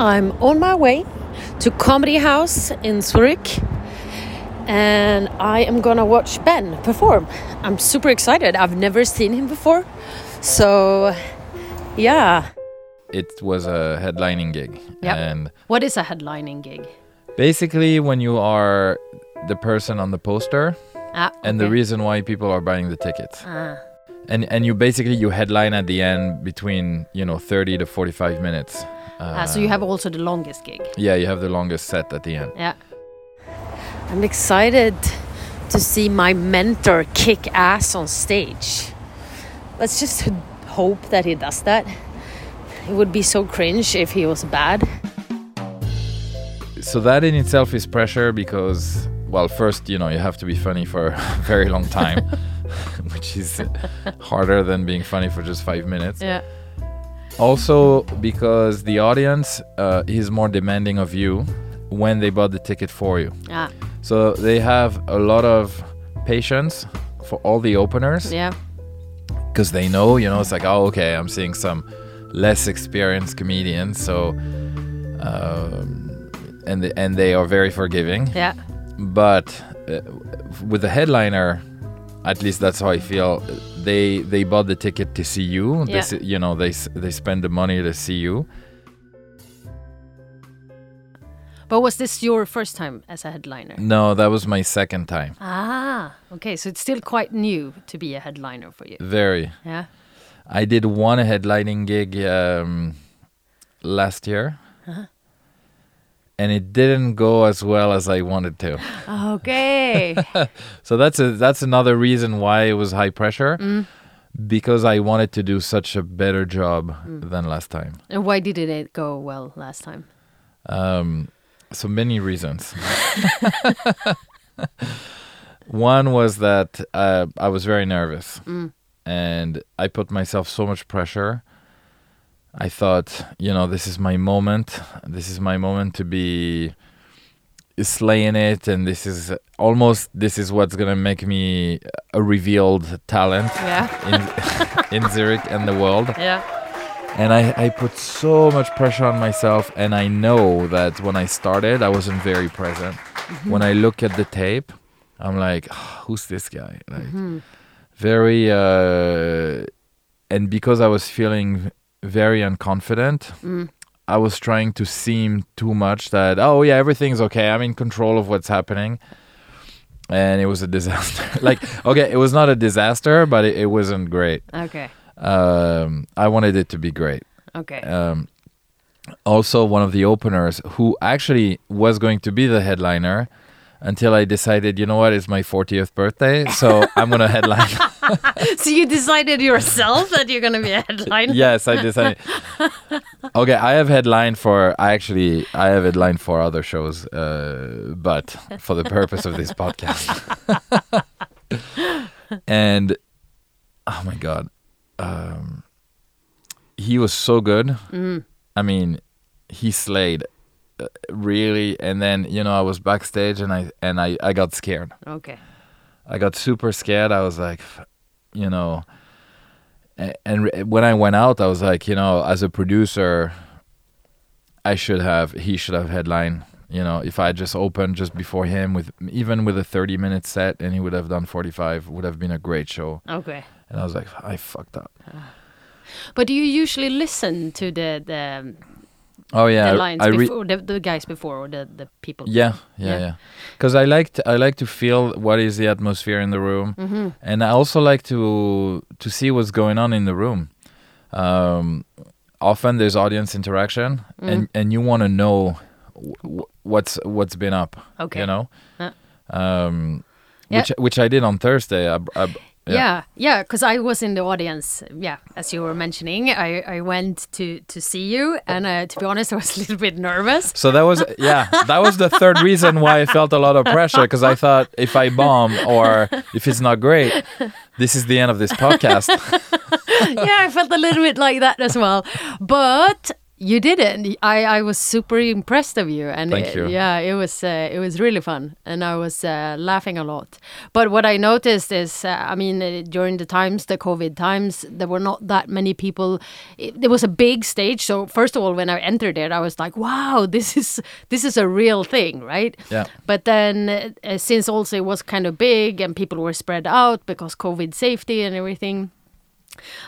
I'm on my way to Comedy House in Zurich and I am gonna watch Ben perform. I'm super excited. I've never seen him before. So, yeah. It was a headlining gig. Yep. And What is a headlining gig? basically, when you are the person on the poster Ah, and the reason why people are buying the tickets. Ah, And, and you basically you headline at the end between you know 30 to 45 minutes ah, so you have also the longest gig. yeah you have the longest set at the end Yeah. I'm excited to see my mentor kick ass on stage. Let's just hope that he does that. It would be so cringe if he was bad. so that in itself is pressure because well first you know you have to be funny for a very long time which is harder than being funny for just five minutes Yeah. Also because the audience uh, is more demanding of you when they bought the ticket for you Ah, so they have a lot of patience for all the openers yeah. because they know you know it's like oh okay i'm seeing some less experienced comedians so um, and the, and they are very forgiving Yeah. but uh, with the headliner at least that's how i feel they they bought the ticket to see you they, Yeah. s- you know they they spend the money to see you But was this your first time as a headliner? no that was my second time Ah, okay. So it's still quite new to be a headliner for you. very Yeah. i did one headlining gig um, last year Uh-huh. And it didn't go as well as i wanted to Okay. So that's a that's another reason why it was high pressure Mm. because I wanted to do such a better job than last time. and why didn't it go well last time? Um, so many reasons. One was that uh, I was very nervous Mm. and I put myself so much pressure. I thought, you know, this is my moment. This is my moment to be slaying it, and this is almost this is what's gonna make me a revealed talent Yeah. in in Zurich and the world. Yeah. And I, I put so much pressure on myself, and I know that when I started, I wasn't very present. When I look at the tape, I'm like, "Ah, who's this guy? Like, very, uh, and because I was feeling very unconfident, I was trying to seem too much that, oh, yeah, everything's okay. I'm in control of what's happening. And it was a disaster. like, okay, it was not a disaster, but it, it wasn't great. Okay. Um, I wanted it to be great. Okay. Um, also, one of the openers who actually was going to be the headliner until I decided, you know what, it's my 40th birthday, so I'm going to headline. So you decided yourself that you're gonna be a headliner? yes, I decided. Okay, I have headline for, I actually, I have headline for other shows, uh, but for the purpose of this podcast. and, oh my God, um, he was so good. I mean, he slayed uh, really and then you know i was backstage and i and i i got scared Okay. i got super scared i was like you know and when i went out i was like you know as a producer i should have he should have headline you know if i just opened just before him with even with a 30 minute set and he would have done 45 would have been a great show Okay. and i was like i fucked up But do you usually listen to the the, oh yeah the I- lines I re- before the, the guys before or the, the people? Yeah, yeah, Yeah. yeah. Because I like to, I like to feel what is the atmosphere in the room, Mm-hmm. and I also like to to see what's going on in the room. Um, often there's audience interaction, Mm. and and you want to know w- what's what's been up. Okay. You know. Uh. Um, Yeah. which which I did on Thursday. I, I, Yeah, yeah, because I was in the audience. Yeah, as you were mentioning, I, I went to to see you, and uh, to be honest, I was a little bit nervous. So that was yeah, that was the third reason why I felt a lot of pressure because I thought if I bomb or if it's not great, this is the end of this podcast. yeah, I felt a little bit like that as well. But You didn't. I, I was super impressed of you, and Thank it- you. yeah, it was uh, it was really fun, and I was uh, laughing a lot. But what I noticed is, uh, I mean, uh, during the times, the COVID times, there were not that many people. It, there was a big stage, so first of all, when I entered it, I was like, "Wow, this is this is a real thing, right?" Yeah. But then, uh, uh, since also it was kind of big and people were spread out because COVID safety and everything,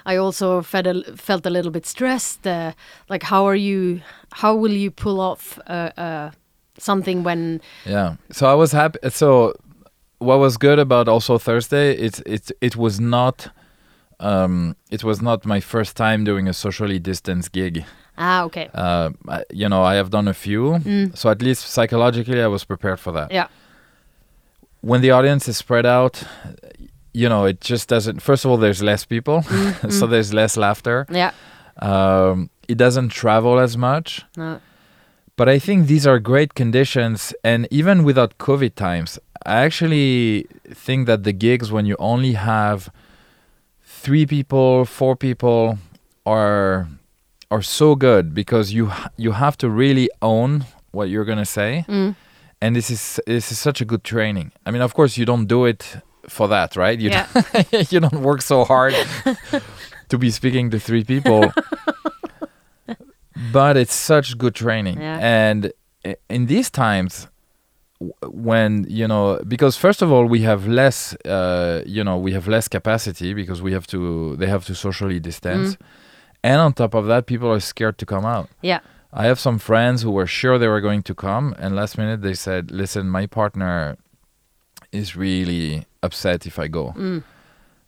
I also felt a, felt a little bit stressed. Uh, like, how are you? How will you pull off uh, uh, something when? Yeah. So I was happy. So what was good about also Thursday? It's it it was not. Um, it was not my first time doing a socially distanced gig. Ah, okay. Uh, you know, I have done a few, so at least psychologically, I was prepared for that. Yeah. When the audience is spread out, you know, it just doesn't. First of all, there's less people, so there's less laughter. Yeah. Um, it doesn't travel as much. No. But I think these are great conditions, and even without COVID times, I actually think that the gigs when you only have three people, four people, are are so good because you you have to really own what you're gonna say, Mm. and this is this is such a good training. I mean, of course, you don't do it for that, right? You Yeah. don't, you don't work so hard to be speaking to three people but it's such good training Yeah. and in these times when you know because first of all we have less uh, you know we have less capacity because we have to they have to socially distance and on top of that people are scared to come out Yeah. i have some friends who were sure they were going to come and last minute they said listen my partner is really upset if i go Mm.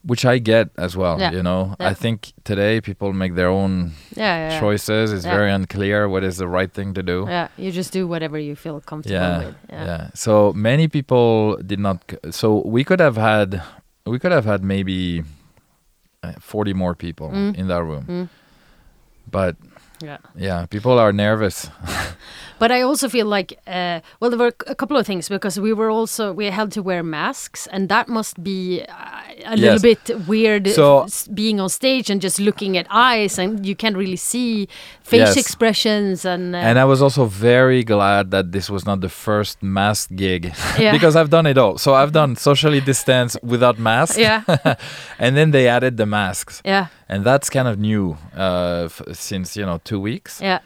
which i get as well Yeah. you know Yeah. i think today people make their own Yeah. Choices. It's very unclear what is the right thing to do. Yeah. You just do whatever you feel comfortable Yeah, with. yeah. So many people did not. So we could have had, we could have had maybe uh, forty more people Mm. in that room. Mm. But Yeah. yeah, people are nervous. But I also feel like, uh, well, there were a couple of things because we were also we had to wear masks, and that must be uh, a little bit weird. So- being on stage and just looking at eyes, and you can't really see face Yes. expressions, and, uh, and I was also very glad that this was not the first mask gig Yeah. because I've done it all. So I've done socially distance without masks, yeah, and then they added the masks, yeah, and that's kind of new uh, f- since you know two weeks. yeah,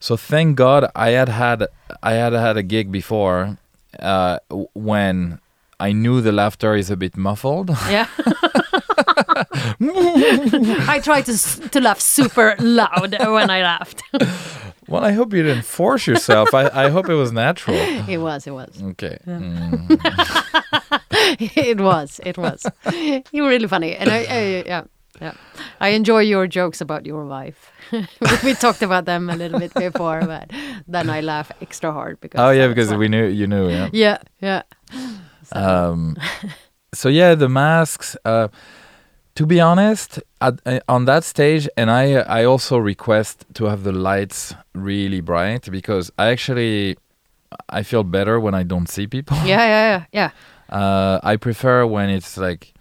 So thank God I had had I had had a gig before uh, when I knew the laughter is a bit muffled. yeah. I tried to to laugh super loud when I laughed. well, I hope you didn't force yourself. I, I hope it was natural. it was, it was, Okay. Mm. it was, it was. You were really funny, and I, I yeah. Yeah, I enjoy your jokes about your wife. we talked about them a little bit before, but then I laugh extra hard because. Oh yeah, because we knew you knew. Yeah. Yeah, yeah. Um, so yeah, the masks. Uh, to be honest, at, uh, on that stage, and I I also request to have the lights really bright because I actually I feel better when I don't see people. Yeah, yeah, yeah, yeah. Uh, I prefer when it's like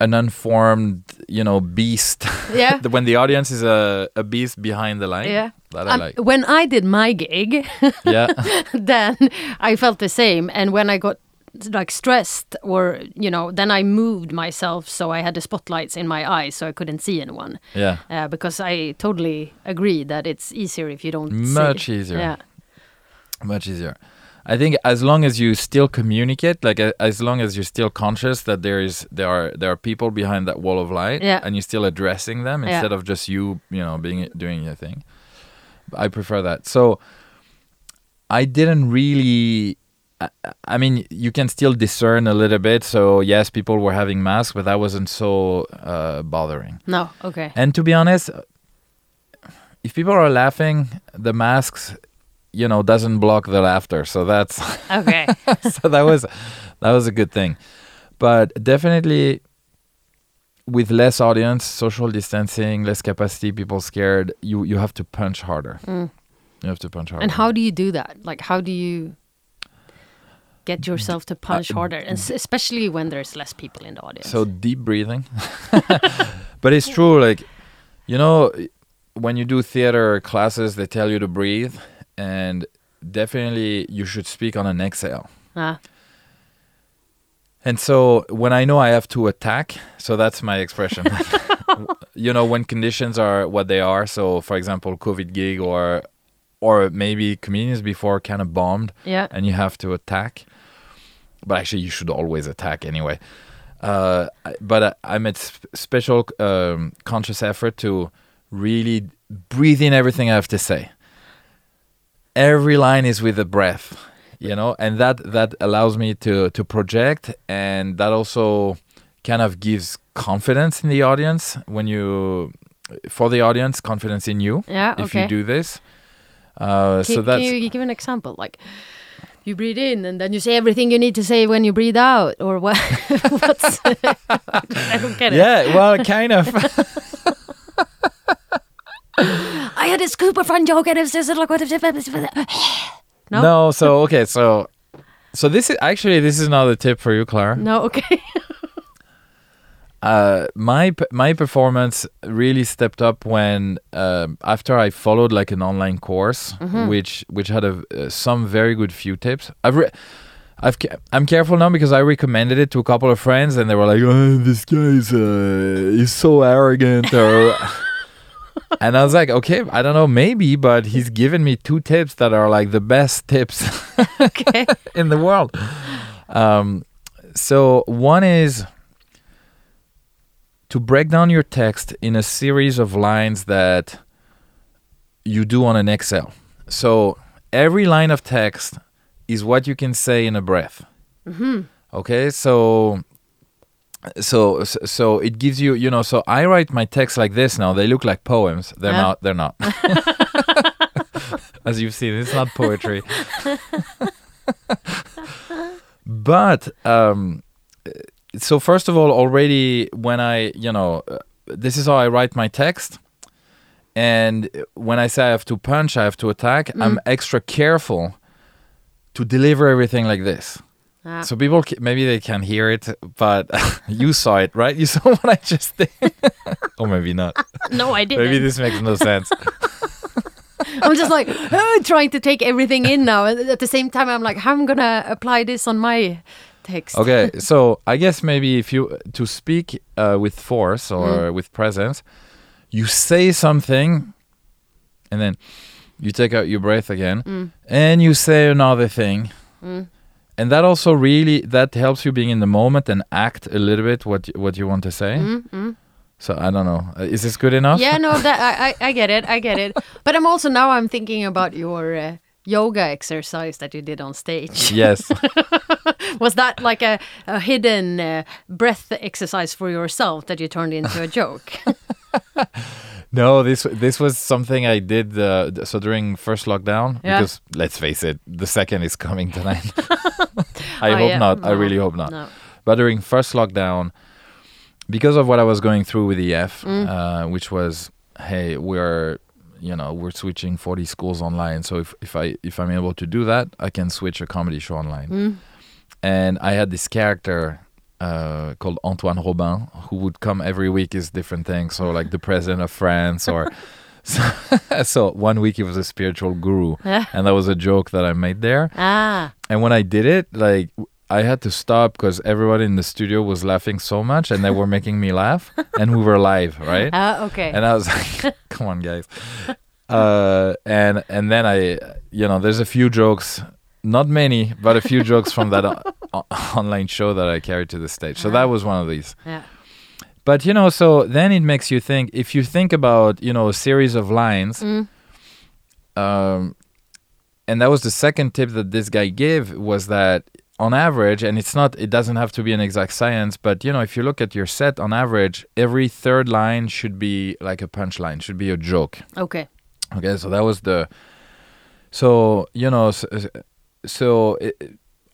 an unformed, you know, beast. Yeah. when the audience is a, a beast behind the line. Yeah. That I Um, like. When I did my gig, yeah. then I felt the same. And when I got like stressed or, you know, then I moved myself so I had the spotlights in my eyes so I couldn't see anyone. Yeah. Uh, because I totally agree that it's easier if you don't Much see. easier. Yeah. Much easier. I think as long as you still communicate, like uh, as long as you're still conscious that there is there are there are people behind that wall of light, Yeah. and you're still addressing them Yeah. instead of just you, you know, being doing your thing. I prefer that. So I didn't really. I, I mean, you can still discern a little bit. So yes, people were having masks, but that wasn't so uh, bothering. No, okay. And to be honest, if people are laughing, the masks, you know, doesn't block the laughter. So that's Okay. so that was that was a good thing. But definitely with less audience, social distancing, less capacity, people scared, you you have to punch harder. Mm. You have to punch harder. And how do you do that? Like, how do you get yourself to punch harder, and especially when there's less people in the audience? So deep breathing. but it's true, like you know, when you do theater classes, they tell you to breathe, and definitely you should speak on an exhale. Ah, And so when I know I have to attack, so that's my expression. you know, when conditions are what they are. So, for example, COVID gig or or maybe comedians before kind of bombed, yeah. and you have to attack. But actually, you should always attack anyway. Uh, but I, I made sp- special um, conscious effort to really breathe in everything I have to say. Every line is with a breath, you know, and that that allows me to to project, and that also kind of gives confidence in the audience when you for the audience confidence in you Yeah, if you do this. Uh, Can, so can you give an example? Like, you breathe in and then you say everything you need to say when you breathe out, or what? What's? I don't get it. yeah, well, kind of. I had a super fun joke and it was just like what? No? No, so okay, so so this is actually this is another tip for you, Clara. No, okay. Uh, my my performance really stepped up when um after I followed like an online course, Mm-hmm. which which had a uh, some very good few tips. I've re- I've ca- I'm careful now because I recommended it to a couple of friends and they were like, oh, "This guy's uh, is so arrogant," or and I was like, "Okay, I don't know, maybe," but he's given me two tips that are like the best tips. okay. in the world. Um, so one is to break down your text in a series of lines that you do on an exhale. So every line of text is what you can say in a breath. Okay, so so so it gives you you know so I write my text like this now. They look like poems. They're Yeah. not. They're not. As you've seen, it's not poetry. but um, so first of all, already when I you know uh, this is how I write my text. And when I say I have to punch, I have to attack, I'm extra careful to deliver everything like this. Ah. So people maybe they can hear it, but you saw it, right? You saw what I just did, or maybe not. no, I didn't. Maybe this makes no sense. I'm just like "Oh," trying to take everything in now. At the same time, I'm like, how am I gonna apply this on my text? Okay, so I guess maybe if you to speak uh, with force Mm. or with presence, you say something, and then you take out your breath again, Mm. and you say another thing. And that also really that helps you being in the moment and act a little bit what y- what you want to say. So I don't know. Uh, Is this good enough? Mm-hmm. Yeah, no, that I, I, I get it, I get it. But I'm also now I'm thinking about your uh, yoga exercise that you did on stage. yes. Was that like a, a hidden uh, breath exercise for yourself that you turned into a joke? No, this this was something I did. Uh, so during first lockdown, Yeah. because let's face it, the second is coming tonight. I Oh, hope yeah. not. I really hope not. no. But during first lockdown, because of what I was going through with EF, Mm. uh, which was, hey, we're you know we're switching 40 schools online. So if if I if I'm able to do that, I can switch a comedy show online. Mm. And I had this character uh, called Antoine Robin who would come every week is different things. So like the president of France or. So, so one week he was a spiritual guru, and that was a joke that I made there. Ah, And when I did it, like I had to stop because everybody in the studio was laughing so much, and they were making me laugh, and we were live, right? ah, okay. And I was like, "Come on, guys!" Uh, and and then I, you know, there's a few jokes, not many, but a few jokes from that o- o- online show that I carried to the stage. So that was one of these. yeah. But you know, so then it makes you think. If you think about, you know, a series of lines, Mm. um, and that was the second tip that this guy gave was that on average, and it's not, it doesn't have to be an exact science, but you know, if you look at your set, on average, every third line should be like a punchline, should be a joke. Okay. Okay, so that was the. So you know, so it,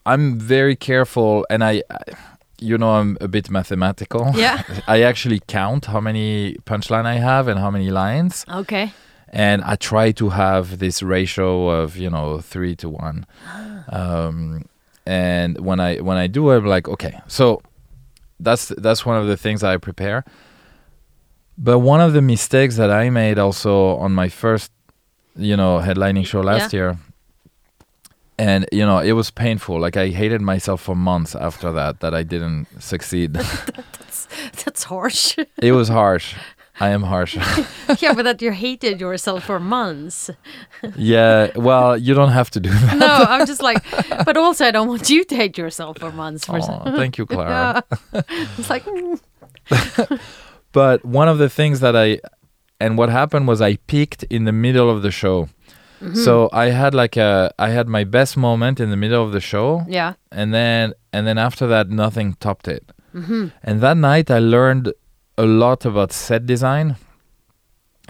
I'm very careful, and I, I, you know, I'm a bit mathematical. Yeah. I actually count how many punchline I have and how many lines, Okay. and I try to have this ratio of you know three to one. Um, and when I when I do, I'm like, okay, so that's that's one of the things I prepare. But one of the mistakes that I made also on my first, you know, headlining show last year, and you know, it was painful. Like I hated myself for months after that that I didn't succeed. That's that's harsh. it was harsh. I am harsh. yeah, but that you hated yourself for months. yeah, well, you don't have to do that. No, I'm just like, but also I don't want you to hate yourself for months. For Aw, thank you, Clara. Yeah. it's like, mm, But one of the things that I and what happened was I peaked in the middle of the show. Mm-hmm. So I had like a I had my best moment in the middle of the show yeah, and then and then after that nothing topped it. Mm-hmm. And that night I learned a lot about set design,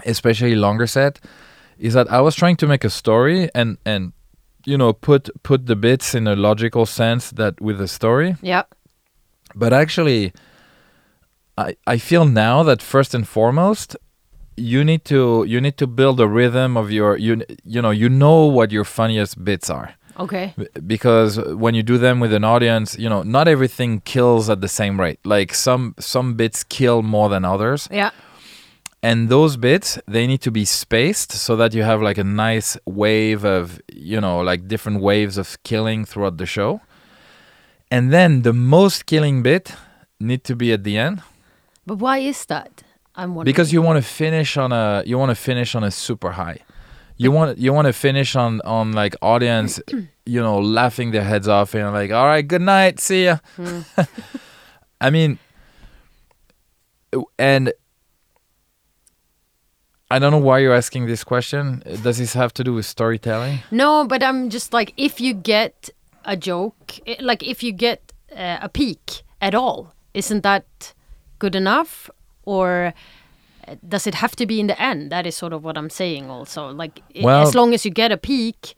especially longer set is that I was trying to make a story and and you know put put the bits in a logical sense that with a story yeah, but actually I, I feel now that first and foremost you need to you need to build a rhythm of your you you know you know what your funniest bits are. Okay, because when you do them with an audience you know not everything kills at the same rate. Like some some bits kill more than others. Yeah, and those bits they need to be spaced so that you have like a nice wave of you know like different waves of killing throughout the show. And then the most killing bit need to be at the end. But why is that? I'm wondering. because you want to finish on a you want to finish on a super high. You want you want to finish on on like audience you know laughing their heads off and like all right good night see ya. I mean and i don't know why you're asking this question. Does this have to do with storytelling? No, but I'm just like, if you get a joke, like if you get uh, a peak at all, isn't that good enough? Or uh, does it have to be in the end? That is sort of what I'm saying also. Like, Well- as long as you get a peak,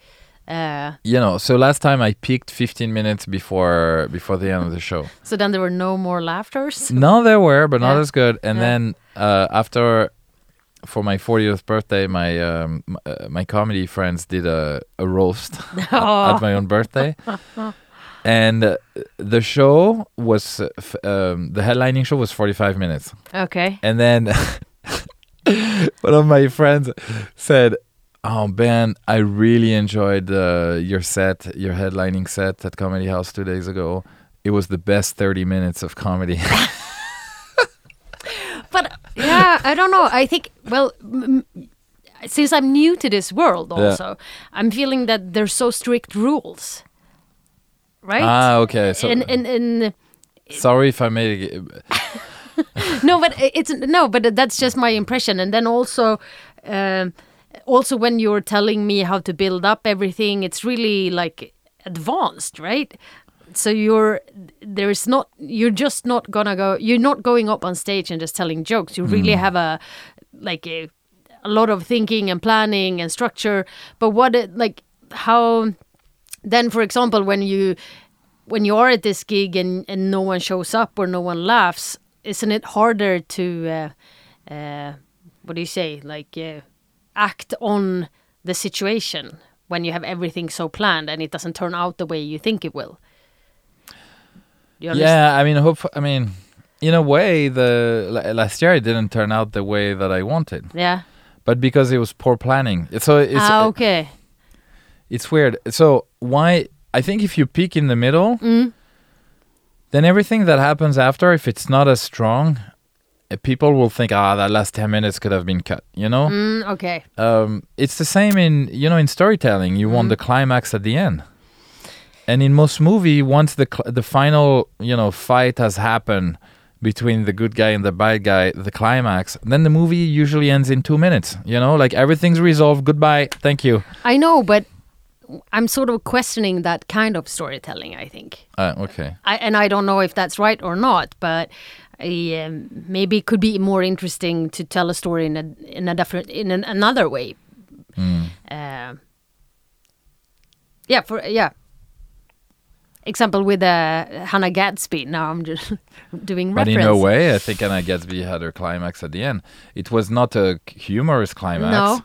uh, you know so last time i peaked 15 minutes before before the end of the show so then there were no more laughters. No, there were, but not as good. And Yeah. then uh, after, for my 40th birthday, my um, uh, my comedy friends did a, a roast at my own birthday, and the show was f- um, the headlining show was 45 minutes, Okay. and then one of my friends said. Oh Ben, I really enjoyed uh, your set, your headlining set at Comedy House two days ago. It was the best thirty minutes of comedy. But yeah, I don't know. I think, well, since I'm new to this world Yeah. also, I'm feeling that there's so strict rules. Right? Ah, okay. So and, and, and sorry if I made it. no but it's no but that's just my impression and then also um, also when you're telling me how to build up everything it's really like advanced right so you're there's not you're just not gonna go you're not going up on stage and just telling jokes you really have a like a, a lot of thinking and planning and structure but what it, like how then for example when you when you are at this gig and, and no one shows up or no one laughs isn't it harder to uh, uh, what do you say like uh, act on the situation when you have everything so planned and it doesn't turn out the way you think it will? Yeah, I mean, hope. I mean, in a way, the last year it didn't turn out the way that I wanted, yeah but because it was poor planning. So it's ah, okay it's weird. So why? I think if you peak in the middle, Mm. then everything that happens after, if it's not as strong, uh, people will think, ah, that last ten minutes could have been cut. You know. mm, okay um, it's the same in you know in storytelling. You Mm-hmm. want the climax at the end, and in most movie, once the cl- the final you know fight has happened between the good guy and the bad guy, the climax, then the movie usually ends in two minutes. You know, like everything's resolved. Goodbye. Thank you. i know but i'm sort of questioning that kind of storytelling i think Uh, okay. I, and I don't know if that's right or not, but maybe it could be more interesting to tell a story in a in a different in an, another way. Uh, yeah, for yeah. Example with uh, Hannah Gadsby. Now I'm just doing But reference. in a way, I think Hannah Gadsby had her climax at the end. It was not a humorous climax, No,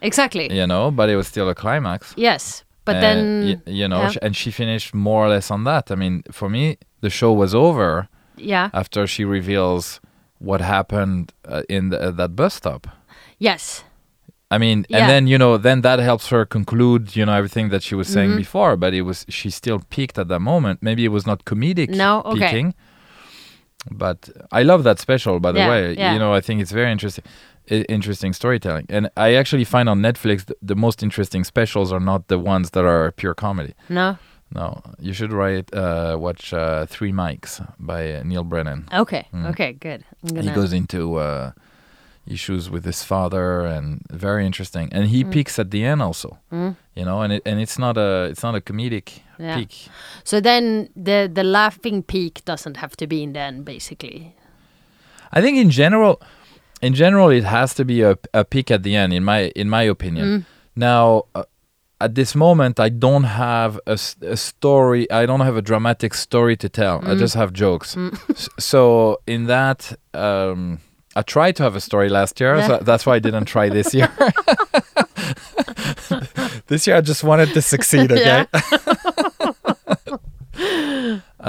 exactly. you know, but it was still a climax. Yes, but And, then you know, yeah. sh- and she finished more or less on that. I mean, for me, the show was over yeah, after she reveals what happened uh, in the, that bus stop. Yes. I mean, Yeah. and then you know, then that helps her conclude, you know, everything that she was saying Mhm. before. But it was she still peaked at that moment. Maybe it was not comedic No, okay. peaking. But I love that special, by the Yeah, way. yeah. You know, I think it's very interesting, i- interesting storytelling. And I actually find on Netflix th- the most interesting specials are not the ones that are pure comedy. No. No, you should write, uh, watch uh, Three Mics by uh, Neal Brennan. Okay. Mm. Okay. Good. I'm He goes into uh, issues with his father, and very interesting. And he Mm. peaks at the end also. Mm. You know, and it, and it's not a it's not a comedic Yeah. peak. So then the the laughing peak doesn't have to be in then basically. I think in general, in general, it has to be a, a peak at the end. In my in my opinion. Mm. Now, uh, at this moment, I don't have a, a, story. I don't have a dramatic story to tell. I Mm. just have jokes. Mm. So in that, um, I tried to have a story last year. So that's why I didn't try this year. this year, I just wanted to succeed. Okay. Yeah.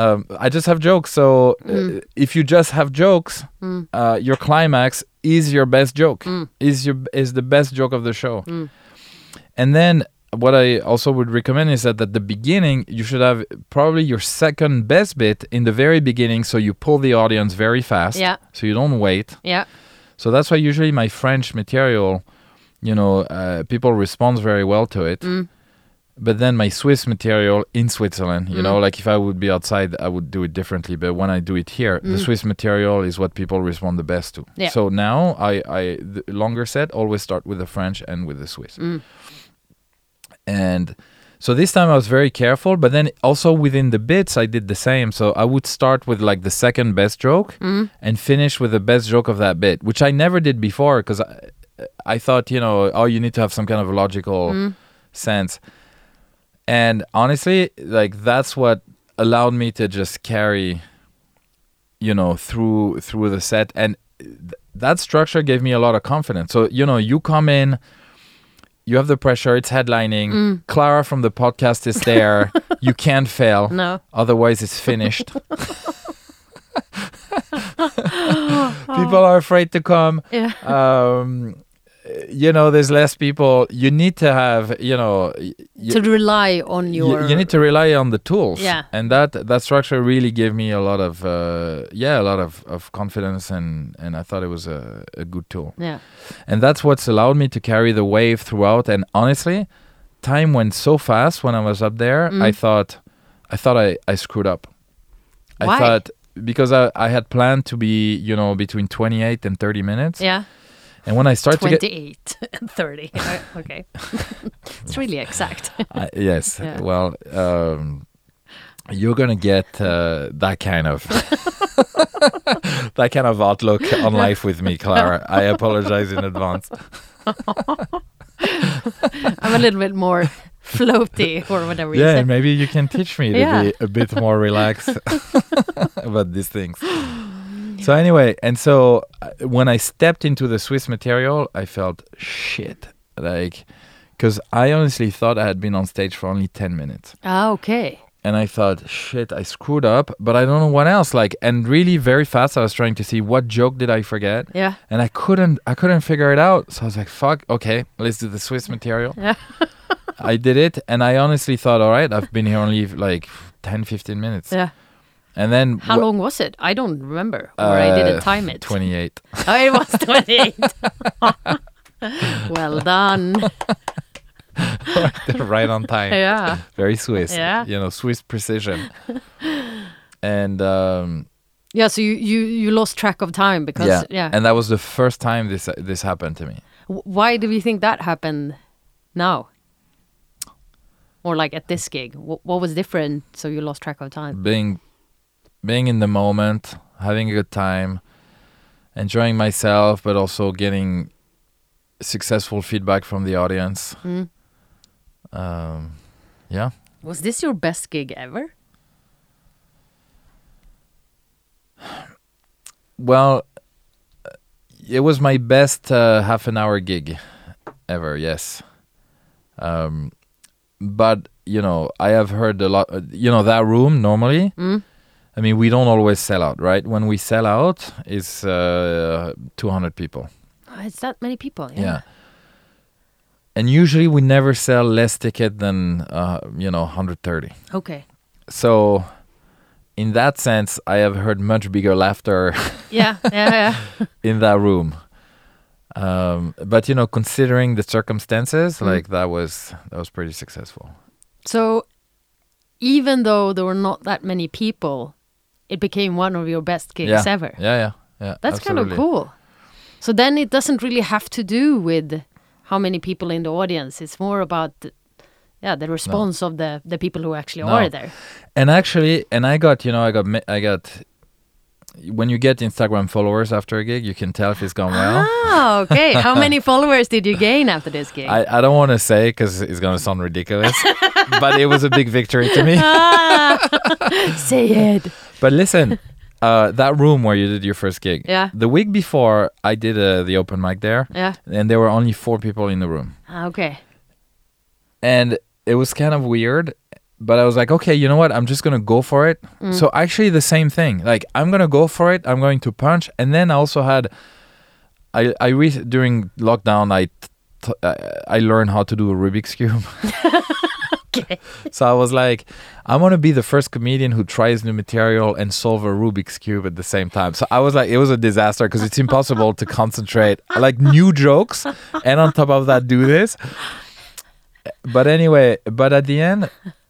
Um, I just have jokes. So uh, Mm. if you just have jokes, Mm. uh, your climax is your best joke. Mm. Is your is the best joke of the show. Mm. And then what I also would recommend is that at the beginning you should have probably your second best bit in the very beginning, so you pull the audience very fast. Yeah. So you don't wait. Yeah. So that's why usually my French material, you know, uh, people respond very well to it. But then my Swiss material in Switzerland, you Mm. know, like if I would be outside, I would do it differently. But when I do it here, the Mm. Swiss material is what people respond the best to. Yeah. So now I, I the longer set always start with the French and with the Swiss. Mm. And so this time I was very careful, but then also within the bits I did the same. So I would start with like the second best joke Mm. and finish with the best joke of that bit, which I never did before because I, I thought, you know, oh, you need to have some kind of a logical Mm. sense. And honestly, like that's what allowed me to just carry, you know, through through the set, and th- that structure gave me a lot of confidence. So you know, you come in, you have the pressure, it's headlining. Mm. Clara from the podcast is there. you can't fail, No. otherwise it's finished. People are afraid to come Yeah. um, you know, there's less people. You need to have, you know, y- y- to rely on you, your. you need to rely on the tools. Yeah. And that that structure really gave me a lot of, uh, yeah, a lot of, of confidence, and and I thought it was a, a good tool. Yeah. And that's what's allowed me to carry the wave throughout. And honestly, time went so fast when I was up there. Mm. I thought, I thought I, I screwed up. I Why? thought because I, I had planned to be, you know, between 28 and 30 minutes. Yeah. And when I start to get 28 and 30. Uh, okay. it's really exact. I, yes. Yeah. Well, um, you're gonna get uh, that kind of that kind of outlook on life with me, Clara. I apologize in advance. I'm a little bit more floaty or whatever you Yeah, say. maybe you can teach me to Yeah. be a bit more relaxed about these things. So anyway, and so uh, when I stepped into the Swiss material, I felt shit, like, because I honestly thought I had been on stage for only ten minutes. Ah, okay. and I thought, shit, I screwed up, but I don't know what else. Like, and really very fast, I was trying to see what joke did I forget, Yeah. and I couldn't, I couldn't figure it out. So I was like, fuck, okay, let's do the Swiss material. Yeah. I did it, and I honestly thought, all right, I've been here only like 10, 15 minutes, Yeah. And then How wh- long was it? I don't remember. Or I didn't Uh, time it. 28. Oh, it was 28. well done. right on time. Yeah. Very Swiss. Yeah. You know, Swiss precision. and um, Yeah, so you, you, you lost track of time because, yeah, yeah. and that was the first time this this happened to me. W- Why do you think that happened now? Or like at this gig? What, what was different so you lost track of time? being being in the moment, having a good time, enjoying myself, but also getting successful feedback from the audience. Mm. Um, yeah, Was this your best gig ever? well, uh, it was my best uh, half an hour gig ever. Yes, um, but you know, I have heard a lot. uh, You know, that room normally. Mm. I mean, we don't always sell out, right? When we sell out, it's uh, 200 people. Oh, it's that many people. Yeah. Yeah. And usually we never sell less ticket than uh, you know 130. Okay. So in that sense, I have heard much bigger laughter Yeah. Yeah. yeah. in that room. Um, but you know, considering the circumstances, Mm. like that was that was pretty successful. So, even though there were not that many people, it became one of your best gigs yeah. ever. Yeah, yeah, yeah. That's kind of cool. So then it doesn't really have to do with how many people in the audience. It's more about the, yeah, the response of the the people who actually No. are there. And actually, and I got you know I got I got when you get Instagram followers after a gig, you can tell if it's gone well. Ah, okay. how many followers did you gain after this gig? I, I don't want to say because it's gonna sound ridiculous, but it was a big victory to me. Ah, say it. But listen, uh, that room where you did your first gig, Yeah. the week before I did uh, the open mic there, Yeah. and there were only four people in the room, Ah, Okay. and it was kind of weird. But I was like, okay, you know what? I'm just gonna go for it. Mm. So actually, the same thing. Like, I'm gonna go for it. I'm going to punch, and then I also had, I I re- during lockdown I. T- uh, I learned how to do a Rubik's cube. Okay. So I was like, I want to be the first comedian who tries new material and solve a Rubik's cube at the same time. So I was like, it was a disaster because it's impossible to concentrate like new jokes and on top of that do this. But anyway, but at the end,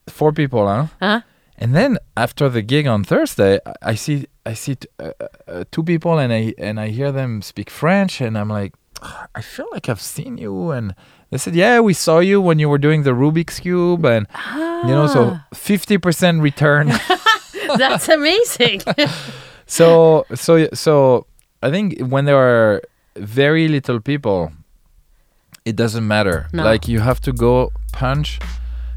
four people, huh? Huh? And then after the gig on Thursday, I- I see I see t- uh, uh, two people and I and I hear them speak French and I'm like, I feel like I've seen you and they said, yeah, we saw you when you were doing the Rubik's cube and you know so Ah. 50% return. That's amazing. so so so I think when there are very little people, it doesn't matter. No. Like you have to go punch,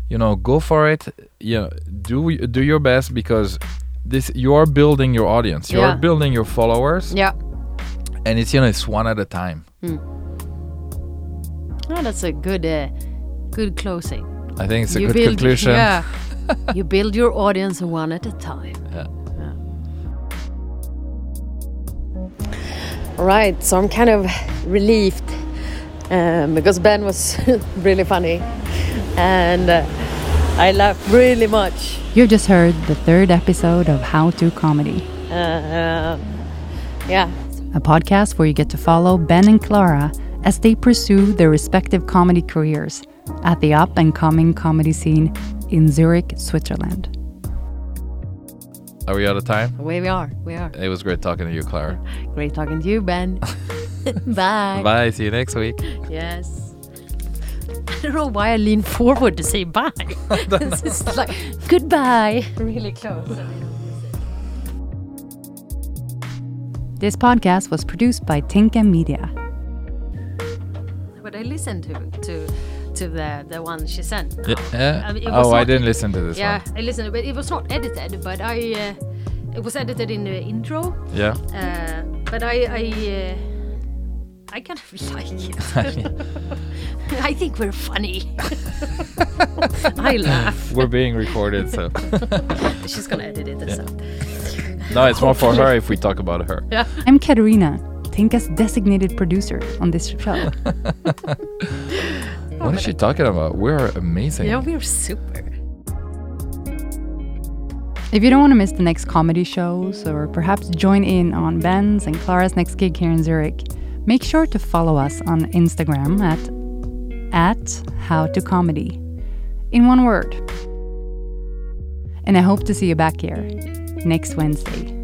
you know, go for it. You know, do do your best because this you are building your audience. You Yeah. are building your followers, yeah. and it's you know it's one at a time. Oh, that's a good, uh, good closing. I think it's a you good build, conclusion. Yeah. you build your audience one at a time. Yeah. All right, so I'm kind of relieved um, because Ben was really funny and uh, I laughed really much. You've just heard the third episode of How to Comedy, Uh, yeah, a podcast where you get to follow Ben and Clara as they pursue their respective comedy careers at the up and coming comedy scene in Zurich, Switzerland. Are we out of time? we are. We are. It was great talking to you, Clara. Great talking to you, Ben. bye. Bye. See you next week. Yes. I don't know why I lean forward to say bye. this is like goodbye. Really close. This podcast was produced by Tinka Media. But I listened to to to the the one she sent. now. Yeah. I mean, oh, I didn't listen to this Yeah, one. I listened, but it was not edited. But I, uh, it was edited in the intro. Yeah. Uh, but I, I, uh, I kind of like it. I think we're funny. I laugh. We're being recorded, so She's gonna edit it this out. no, it's more for her if we talk about her. Yeah. I'm Katerina, Tinka's designated producer on this show. What is she talking about? We're amazing. Yeah, we're super. If you don't want to miss the next comedy shows or perhaps join in on Ben's and Clara's next gig here in Zurich, make sure to follow us on Instagram at at how to comedy in one word. And I hope to see you back here next Wednesday.